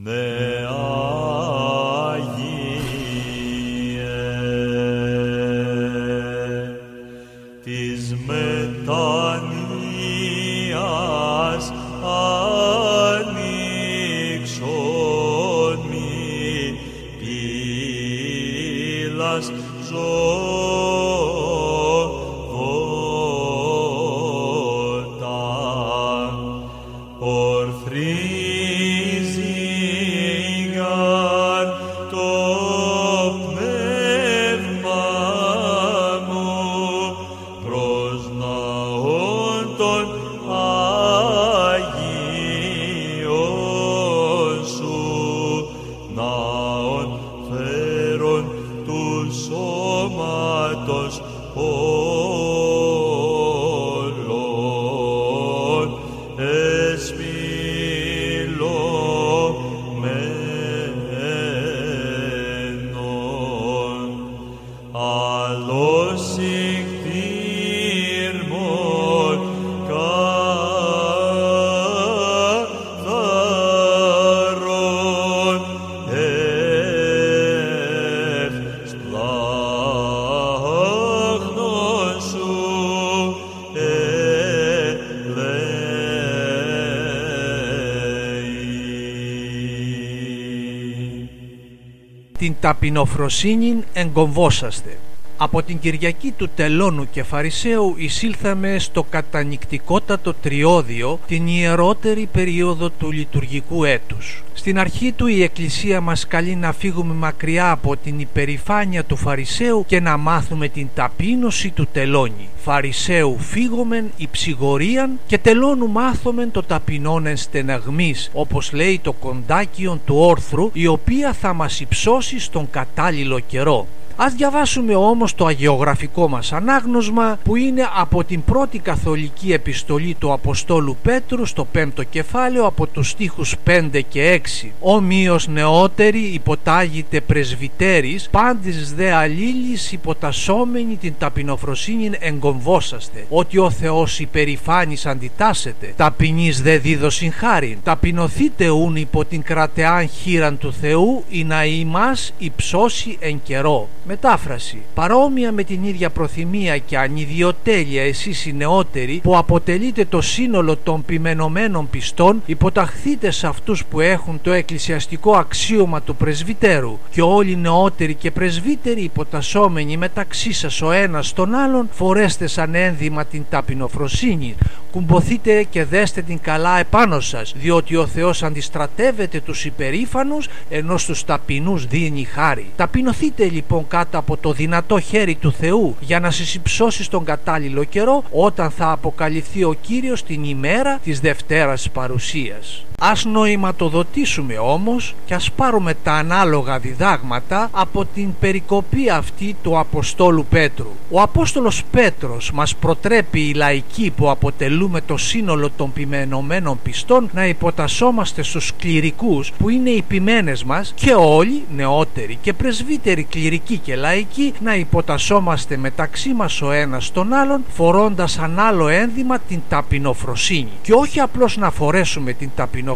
May ταπεινοφροσύνην εγκομβόσαστε. Από την Κυριακή του Τελώνου και Φαρισαίου εισήλθαμε στο κατανικτικότατο τριώδιο την ιερότερη περίοδο του λειτουργικού έτους. Στην αρχή του η Εκκλησία μας καλεί να φύγουμε μακριά από την υπερηφάνεια του Φαρισαίου και να μάθουμε την ταπείνωση του τελώνη. Φαρισαίου φύγομεν υψηγορίαν και τελώνου μάθομεν το ταπεινόν εν στεναγμής, όπως λέει το κοντάκιον του όρθρου, η οποία θα μας υψώσει στον κατάλληλο καιρό. Ας διαβάσουμε όμως το αγιογραφικό μας ανάγνωσμα που είναι από την πρώτη καθολική επιστολή του Αποστόλου Πέτρου στο 5ο κεφάλαιο από τους στίχους 5 και 6. Ομοίως νεότεροι υποτάγεται πρεσβυτέρης, πάντης δε αλλήλης υποτασσόμενοι την ταπεινοφροσύνην εγκομβόσαστε, ότι ο Θεός υπερηφάνης αντιτάσσεται, ταπεινής δε δίδωσιν χάριν, ταπεινωθείτε ούν υπό την κρατεάν χείραν του Θεού, ή να ημάς υψώσει εν καιρό. Μετάφραση. Παρόμοια με την ίδια προθυμία και ανιδιοτέλεια εσείς οι νεότεροι που αποτελείτε το σύνολο των πειμενωμένων πιστών υποταχθείτε σε αυτούς που έχουν το εκκλησιαστικό αξίωμα του πρεσβυτέρου και όλοι οι νεότεροι και πρεσβύτεροι υποτασσόμενοι μεταξύ σας ο ένας τον άλλον φορέστε σαν ένδυμα την ταπεινοφροσύνη κουμποθείτε και δέστε την καλά επάνω σας διότι ο Θεός αντιστρατεύεται τους υπερήφανους ενώ στους ταπεινούς δίνει χάρη. Ταπεινωθείτε λοιπόν κάτω από το δυνατό χέρι του Θεού για να σας υψώσει στον κατάλληλο καιρό όταν θα αποκαλυφθεί ο Κύριος την ημέρα της Δευτέρας παρουσίας. Ας νοηματοδοτήσουμε όμως και ας πάρουμε τα ανάλογα διδάγματα από την περικοπή αυτή του Αποστόλου Πέτρου. Ο Απόστολος Πέτρος μας προτρέπει οι λαϊκοί που αποτελούμε το σύνολο των πειμενωμένων πιστών να υποτασσόμαστε στους κληρικούς που είναι οι ποιμένες μας και όλοι νεότεροι και πρεσβύτεροι κληρικοί και λαϊκοί να υποτασσόμαστε μεταξύ μας ο ένας τον άλλον φορώντας σαν άλλο ένδυμα την ταπεινοφροσύνη και όχι απλώς να φορέσουμε την ταπεινοφροσύνη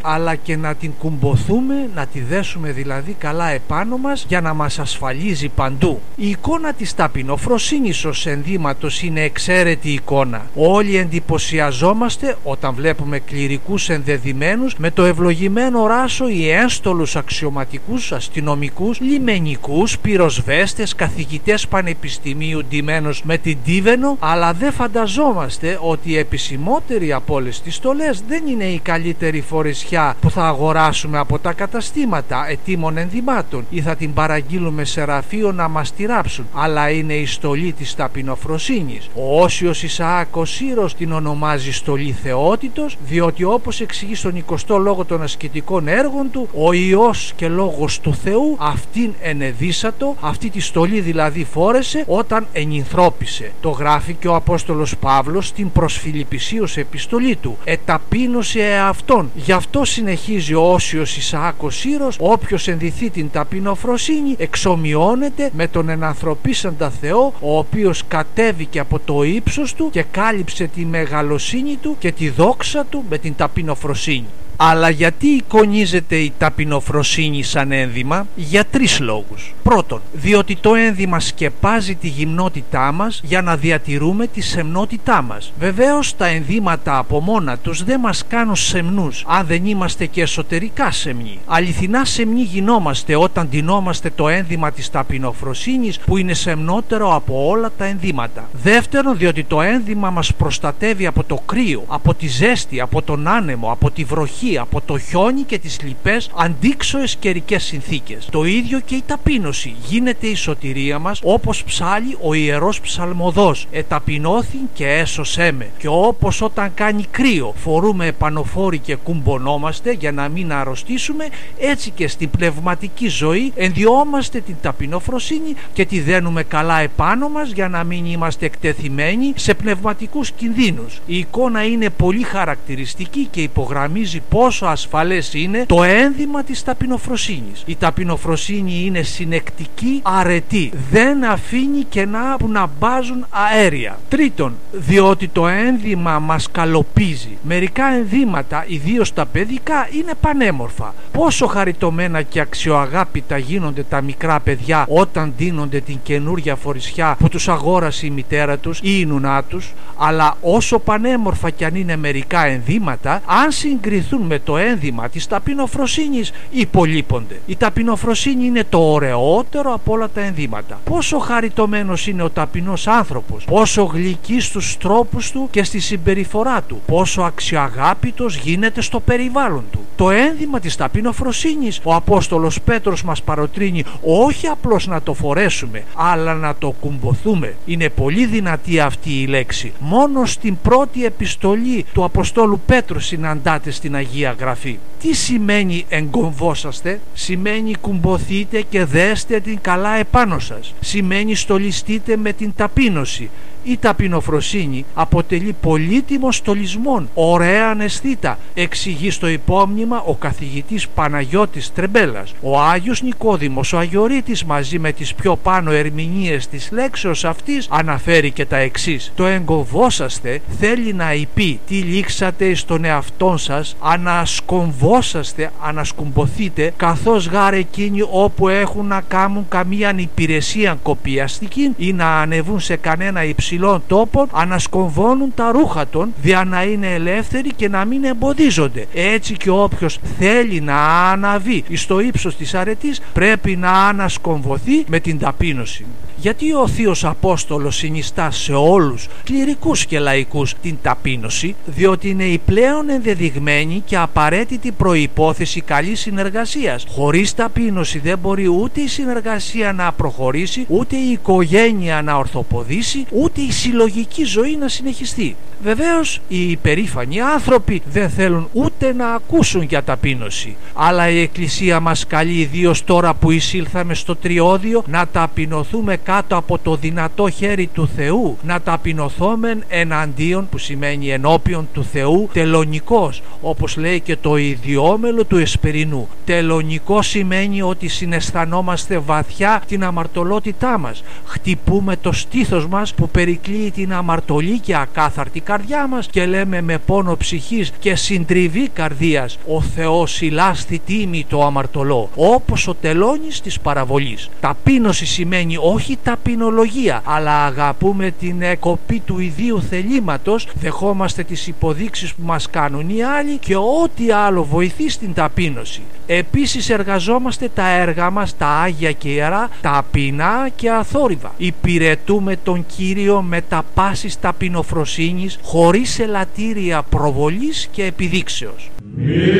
αλλά και να την κουμποθούμε να τη δέσουμε δηλαδή καλά επάνω μας για να μας ασφαλίζει παντού. Η εικόνα της ταπεινοφροσύνης ως ενδύματος είναι εξαίρετη εικόνα. Όλοι εντυπωσιαζόμαστε όταν βλέπουμε κληρικούς ενδεδειμένους με το ευλογημένο ράσο ή ένστολους αξιωματικούς αστυνομικούς λιμενικούς, πυροσβέστες, καθηγητές πανεπιστημίου ντυμένους με την τίβενο αλλά δεν φανταζόμαστε ότι οι επισημότεροι από όλες τις στολές δεν είναι οι καλύτεροι φορεσιά που θα αγοράσουμε από τα καταστήματα ετήμων ενδυμάτων ή θα την παραγγείλουμε σε ραφείο να μας τη ράψουν αλλά είναι η στολή της ταπεινοφροσύνης. Ο Όσιος Ισαάκ ο Σύρος την ονομάζει στολή θεότητος διότι όπως εξηγεί στον 20ο λόγο των ασκητικών έργων του ο Υιός και Λόγος του Θεού αυτήν ενεδίσατο αυτή τη στολή δηλαδή φόρεσε όταν ενυνθρώπησε το γράφει και ο Απόστολος Παύλος στην προς Φιλιππισίους επιστολή του. Εταπείνωσε εαυτόν γι' αυτό συνεχίζει ο Όσιος Ισαάκ ο Σύρος όποιος ενδυθεί την ταπεινοφροσύνη εξομοιώνεται με τον ενανθρωπίσαντα Θεό ο οποίος κατέβηκε από το ύψος του και κάλυψε τη μεγαλοσύνη του και τη δόξα του με την ταπεινοφροσύνη Αλλά γιατί εικονίζεται η ταπεινοφροσύνη σαν ένδυμα; Για τρεις λόγους. Πρώτον, διότι το ένδυμα σκεπάζει τη γυμνότητά μας για να διατηρούμε τη σεμνότητά μας. Βεβαίως τα ενδύματα από μόνα τους δεν μας κάνουν σεμνούς αν δεν είμαστε και εσωτερικά σεμνοί. Αληθινά σεμνοί γινόμαστε όταν ντυνόμαστε το ένδυμα της ταπεινοφροσύνης που είναι σεμνότερο από όλα τα ενδύματα. Δεύτερον, διότι το ένδυμα μας προστατεύει από το κρύο, από τη ζέστη, από τον άνεμο, από τη βροχή, από το χιόνι και τις λοιπές αντίξωες καιρικές συνθήκες. Το ίδιο και η ταπείνωση. Γίνεται η σωτηρία μας όπως ψάλει ο ιερός ψαλμοδός «Εταπεινώθην και έσωσέ με». Και όπως όταν κάνει κρύο φορούμε επανοφόροι και κουμπονόμαστε για να μην αρρωστήσουμε έτσι και στην πνευματική ζωή ενδιόμαστε την ταπεινοφροσύνη και τη δένουμε καλά επάνω μας για να μην είμαστε εκτεθειμένοι σε πνευματικούς κινδύνους. Η εικόνα είναι πολύ χαρακτηριστική και υπογραμμίζει πόσο ασφαλές είναι το ένδυμα της ταπεινοφροσύνης. Η ταπεινοφροσύνη είναι συνεκτική, αρετή. Δεν αφήνει κενά που να μπάζουν αέρια. Τρίτον, διότι το ένδυμα μας καλοπίζει. Μερικά ενδύματα, ιδίως τα παιδικά, είναι πανέμορφα. Πόσο χαριτωμένα και αξιοαγάπητα γίνονται τα μικρά παιδιά όταν δίνονται την καινούρια φορισιά που τους αγόρασε η μητέρα τους ή η νουνά τους, αλλά όσο πανέμορφα κι αν είναι μερικά ενδύματα, αν συγκριθούν με το ένδυμα της ταπεινοφροσύνης, υπολείπονται. Η ταπεινοφροσύνη είναι το ωραιότερο από όλα τα ενδύματα. Πόσο χαριτωμένος είναι ο ταπεινός άνθρωπος, πόσο γλυκý στους τρόπους του και στη συμπεριφορά του, πόσο αξιοαγάπητος γίνεται στο περιβάλλον του. Το ένδυμα της ταπεινοφροσύνης, ο Απόστολος Πέτρος μας παροτρύνει όχι απλώς να το φορέσουμε, αλλά να το κουμποθούμε. Είναι πολύ δυνατή αυτή η λέξη. Μόνο στην πρώτη επιστολή του Αποστόλου Πέτρου συναντάτε στην Αγία Γραφή. Τι σημαίνει εγκομβόσαστε, σημαίνει κουμποθείτε και δέστε την καλά επάνω σας. Σημαίνει στολιστείτε με την ταπείνωση, η ταπεινοφροσύνη αποτελεί πολύτιμο στολισμόν, ωραία αναισθήτα, εξηγεί στο υπόμνημα ο καθηγητής Παναγιώτης Τρεμπέλας. Ο Άγιος Νικόδημος, ο Αγιορείτης μαζί με τις πιο πάνω ερμηνείες της λέξεως αυτής αναφέρει και τα εξής. Το εγκοβόσαστε θέλει να υπεί τι λήξατε στον εαυτόν σας, ανασκομβόσαστε, ανασκουμποθείτε, καθώς γάρ εκείνοι όπου έχουν να κάνουν καμία υπηρεσία κοπιαστική ή να ανεβούν σε κανένα υψηλό υψηλών τόπων ανασκομβώνουν τα ρούχα των δια να είναι ελεύθεροι και να μην εμποδίζονται. Έτσι και όποιος θέλει να αναβεί στο ύψος της αρετής πρέπει να ανασκομβωθεί με την ταπείνωση. Γιατί ο Θείος Απόστολος συνιστά σε όλους, κληρικούς και λαϊκούς, την ταπείνωση, διότι είναι η πλέον ενδεδειγμένη και απαραίτητη προϋπόθεση καλής συνεργασίας. Χωρίς ταπείνωση δεν μπορεί ούτε η συνεργασία να προχωρήσει, ούτε η οικογένεια να ορθοποδήσει, ούτε η συλλογική ζωή να συνεχιστεί. Βεβαίως οι υπερήφανοι άνθρωποι δεν θέλουν ούτε να ακούσουν για ταπείνωση. Αλλά η Εκκλησία μας καλεί ιδίως τώρα που εισήλθαμε στο τριώδιο να ταπεινωθούμε κάτω από το δυνατό χέρι του Θεού. Να ταπεινωθούμε εναντίον που σημαίνει ενώπιον του Θεού τελωνικός όπως λέει και το ιδιόμελο του Εσπερινού. Τελωνικό σημαίνει ότι συναισθανόμαστε βαθιά την αμαρτωλότητά μας. Χτυπούμε το στήθος μας που περικλείει την αμαρτωλή και ακάθαρτη καρδιά μας και λέμε με πόνο ψυχής και συντριβής καρδίας ο Θεός συλλάστη τίμη το αμαρτωλό όπως ο τελώνης της παραβολής. Ταπείνωση σημαίνει όχι ταπεινολογία αλλά αγαπούμε την εκοπή του ιδίου θελήματος δεχόμαστε τις υποδείξεις που μας κάνουν οι άλλοι και ό,τι άλλο βοηθεί στην ταπείνωση. Επίσης εργαζόμαστε τα έργα μας, τα Άγια και Ιερά, ταπεινά και αθόρυβα. Υπηρετούμε τον Κύριο με τα πάσης ταπεινοφροσύνης, χωρίς ελαττήρια προβολής και επιδείξεως. Amen.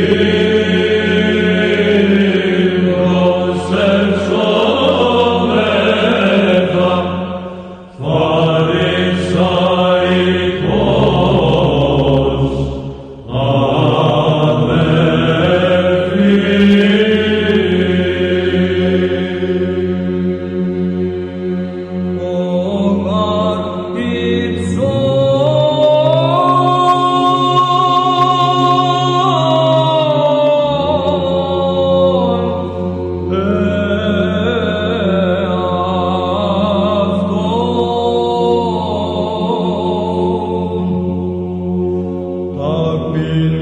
Amen.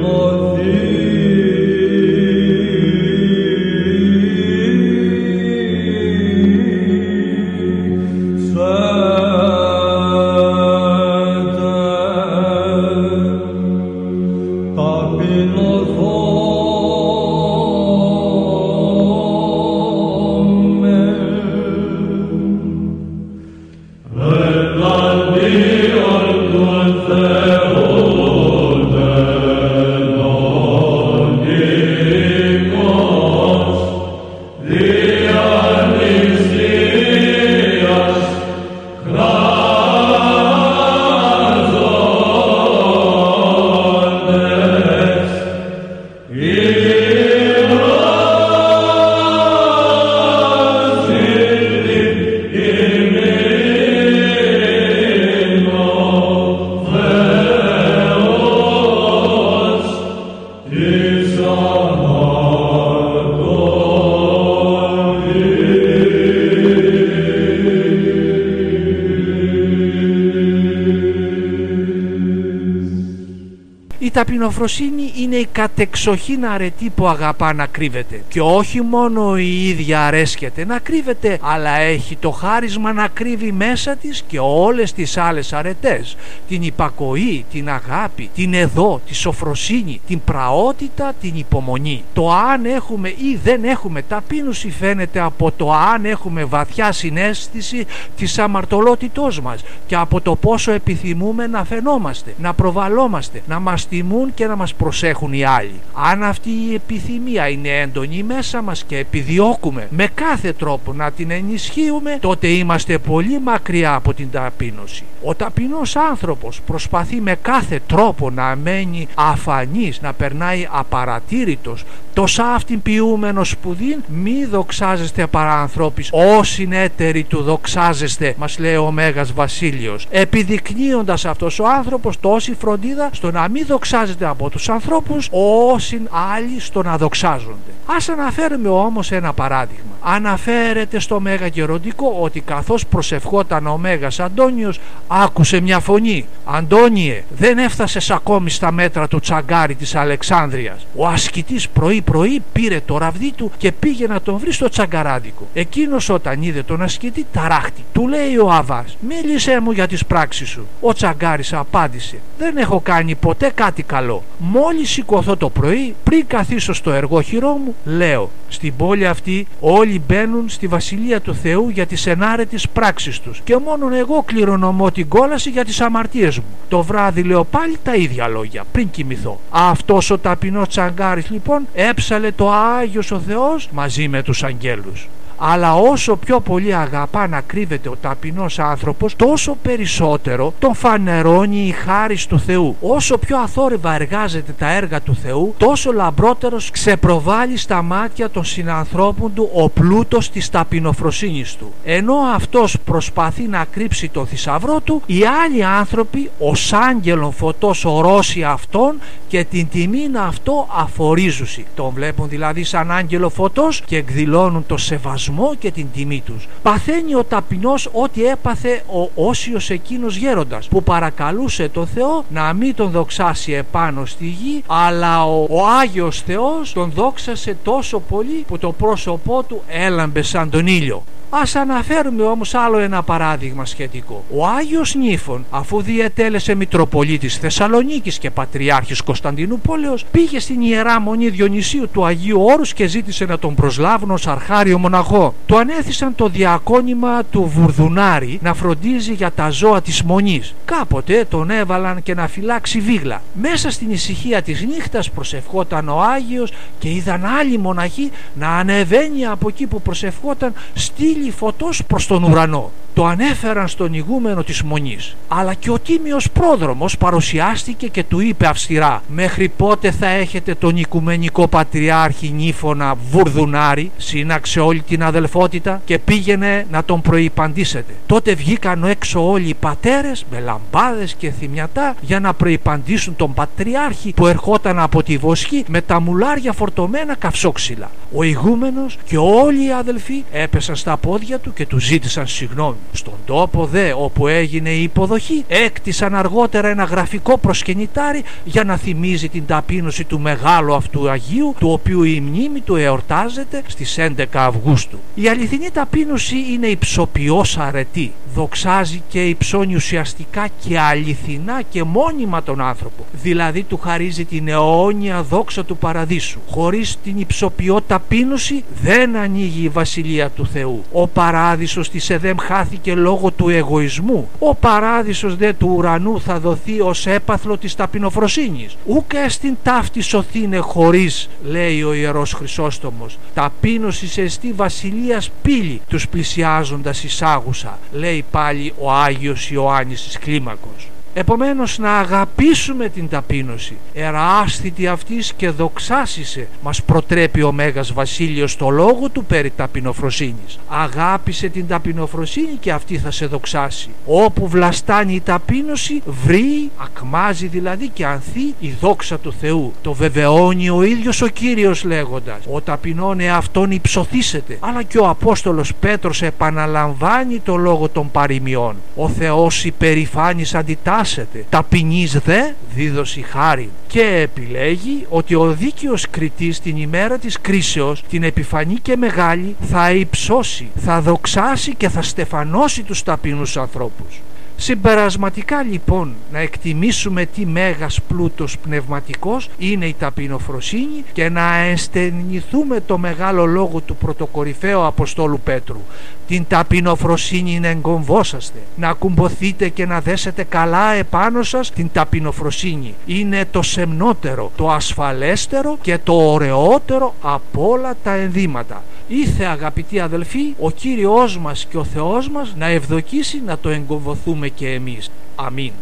Ταπεινοφροσύνη είναι η κατεξοχήν αρετή που αγαπά να κρύβεται και όχι μόνο η ίδια αρέσκεται να κρύβεται αλλά έχει το χάρισμα να κρύβει μέσα της και όλες τις άλλες αρετές την υπακοή, την αγάπη, την εδώ, τη σοφροσύνη, την πραότητα, την υπομονή. Το αν έχουμε ή δεν έχουμε ταπείνωση φαίνεται από το αν έχουμε βαθιά συνέστηση της αμαρτωλότητός μας και από το πόσο επιθυμούμε να φαινόμαστε, να προβαλόμαστε, να μας τιμούν και να μας προσέχουν οι άλλοι. Αν αυτή η επιθυμία είναι έντονη μέσα μας και επιδιώκουμε με κάθε τρόπο να την ενισχύουμε, τότε είμαστε πολύ μακριά από την ταπείνωση. Ο ταπεινός άνθρωπος προσπαθεί με κάθε τρόπο να μένει αφανής, να περνάει απαρατήρητος, το σάφτην ποιούμενος σπουδήν μη δοξάζεστε παρά ανθρώπης όσοι έτεροι του δοξάζεστε μας λέει ο Μέγας Βασίλειος. Επιδεικνύοντας αυτός ο άνθρωπος τόση φροντίδα στο να μην δοξάζεται από τους ανθρώπους όσοι άλλοι στο να δοξάζονται. Ας αναφέρουμε όμως ένα παράδειγμα αναφέρεται στο Μέγα Γεροντικό ότι καθώς προσευχόταν ο Μέγας Αντώνιος άκουσε μια φωνή. Αντώνιε δεν έφτασες ακόμη στα μέτρα του τσαγκάρι της Αλεξάνδρειας ο ασκητής πρωί πρωί πήρε το ραβδί του και πήγε να τον βρει στο τσαγκαράδικο. Εκείνος όταν είδε τον ασκητή ταράχτη. Του λέει ο Αβάς μίλησέ μου για τις πράξεις σου ο τσαγκάρης απάντησε δεν έχω κάνει ποτέ κάτι καλό. Μόλις σηκωθώ το πρωί πριν καθίσω στο εργόχειρό μου λέω στην πόλη αυτή όλοι μπαίνουν στη Βασιλεία του Θεού για τις ενάρετες πράξεις τους και μόνον εγώ κληρονομώ την κόλαση για τις αμαρτίες μου. Το βράδυ λέω πάλι τα ίδια λόγια πριν κοιμηθώ. Αυτός ο ταπεινός τσαγκάρης λοιπόν έψαλε το Άγιος ο Θεός μαζί με τους αγγέλους αλλά όσο πιο πολύ αγαπά να κρύβεται ο ταπεινός άνθρωπος τόσο περισσότερο τον φανερώνει η χάρη του Θεού. Όσο πιο αθόρυβα εργάζεται τα έργα του Θεού τόσο λαμπρότερος ξεπροβάλλει στα μάτια των συνανθρώπων του ο πλούτος της ταπεινοφροσύνης του. Ενώ αυτός προσπαθεί να κρύψει τον θησαυρό του οι άλλοι άνθρωποι ως άγγελον φωτός ορώσει αυτόν και την τιμή να αυτό αφορίζουσι τον βλέπουν δηλαδή σαν άγγελο φωτός και εκδηλώνουν το σεβασμό και την τιμή τους. Παθαίνει ο ταπεινός ό,τι έπαθε ο όσιος εκείνος γέροντας που παρακαλούσε τον Θεό να μην τον δοξάσει επάνω στη γη αλλά ο, ο Άγιος Θεός τον δόξασε τόσο πολύ που το πρόσωπό του έλαμπε σαν τον ήλιο. Ας αναφέρουμε όμως άλλο ένα παράδειγμα σχετικό. Ο Άγιος Νύφων αφού διετέλεσε Μητροπολίτης Θεσσαλονίκης και Πατριάρχης Κωνσταντινούπολεως πήγε στην Ιερά Μονή Διονυσίου του Αγίου Όρους και ζήτησε να τον προσλάβουν ως αρχάριο μοναχός. Του ανέθησαν το διακόνημα του Βουρδουνάρη να φροντίζει για τα ζώα της Μονής. Κάποτε τον έβαλαν και να φυλάξει βίγλα. Μέσα στην ησυχία της νύχτας προσευχόταν ο Άγιος και είδαν άλλοι μοναχοί να ανεβαίνει από εκεί που προσευχόταν στη στήλη φωτός προς τον ουρανό το ανέφεραν στον ηγούμενο της Μονής αλλά και ο τίμιος πρόδρομος παρουσιάστηκε και του είπε αυστηρά μέχρι πότε θα έχετε τον οικουμενικό πατριάρχη Νύφωνα Βουρδουνάρη σύναξε όλη την αδελφότητα και πήγαινε να τον προϋπαντήσετε. Τότε βγήκαν έξω όλοι οι πατέρες με λαμπάδες και θυμιατά για να προϋπαντήσουν τον πατριάρχη που ερχόταν από τη Βοσχή με τα μουλάρια φορτωμένα καυσόξυλα. Ο ηγούμενος και όλοι οι αδελφοί έπεσαν στα πόδια του και του ζήτησαν συγγνώμη στον τόπο δε όπου έγινε η υποδοχή έκτισαν αργότερα ένα γραφικό προσκυνητάρι για να θυμίζει την ταπείνωση του μεγάλου αυτού Αγίου του οποίου η μνήμη του εορτάζεται στις 11 Αυγούστου. Η αληθινή ταπείνωση είναι υψοποιός αρετή δοξάζει και υψώνει ουσιαστικά και αληθινά και μόνιμα τον άνθρωπο. Δηλαδή του χαρίζει την αιώνια δόξα του παραδείσου. Χωρίς την υψοποιό ταπείνωση δεν ανοίγει η Βασιλεία του Θεού. Ο παράδεισος της Εδέμ χάθηκε λόγω του εγωισμού. Ο παράδεισος δε του ουρανού θα δοθεί ως έπαθλο της ταπεινοφροσύνης. Ούκε στην ταύτη σωθήνε χωρίς λέει ο Ιερός Χρυσόστομος. Ταπείνωσης εστί βασιλείας πύλη τους πλησιάζοντας εισάγουσα λέει πάλι ο Άγιος Ιωάννης της Κλίμακος Επομένως να αγαπήσουμε την ταπείνωση. Εράσθητη αυτής και δοξάσισε Μας προτρέπει ο Μέγας Βασίλειος στο λόγο του περί ταπεινοφροσύνης. Αγάπησε την ταπεινοφροσύνη και αυτή θα σε δοξάσει. Όπου βλαστάνει η ταπείνωση βρει, ακμάζει δηλαδή και ανθεί η δόξα του Θεού. Το βεβαιώνει ο ίδιος ο Κύριος λέγοντας Ο ταπεινών εαυτόν υψωθήσετε Αλλά και ο Απόστολος Πέτρος επαναλαμβάνει το λόγο των παροιμιών. Ο Θεός υπερηφάνης αντιτάσσεται διδάσετε, ταπεινής δε δίδωση χάρη. Και επιλέγει ότι ο δίκαιος κριτής την ημέρα της κρίσεως, την επιφανή και μεγάλη, θα υψώσει, θα δοξάσει και θα στεφανώσει τους ταπεινούς ανθρώπους. Συμπερασματικά λοιπόν να εκτιμήσουμε τι μέγας πλούτος πνευματικός είναι η ταπεινοφροσύνη και να ενστενηθούμε το μεγάλο λόγο του πρωτοκορυφαίου Αποστόλου Πέτρου. Την ταπεινοφροσύνη να εγκομβόσαστε, να κουμποθείτε και να δέσετε καλά επάνω σας την ταπεινοφροσύνη. Είναι το σεμνότερο, το ασφαλέστερο και το ωραιότερο από όλα τα ενδύματα. Ήθε αγαπητοί αδελφοί ο Κύριος μας και ο Θεός μας να ευδοκίσει να το εγκομβοθούμε και εμείς. Αμήν.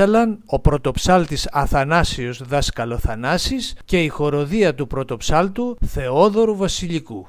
Έψαλαν ο πρωτοψάλτης Αθανάσιος δάσκαλο Θανάσης και η χοροδία του πρωτοψάλτου Θεόδωρου Βασιλικού.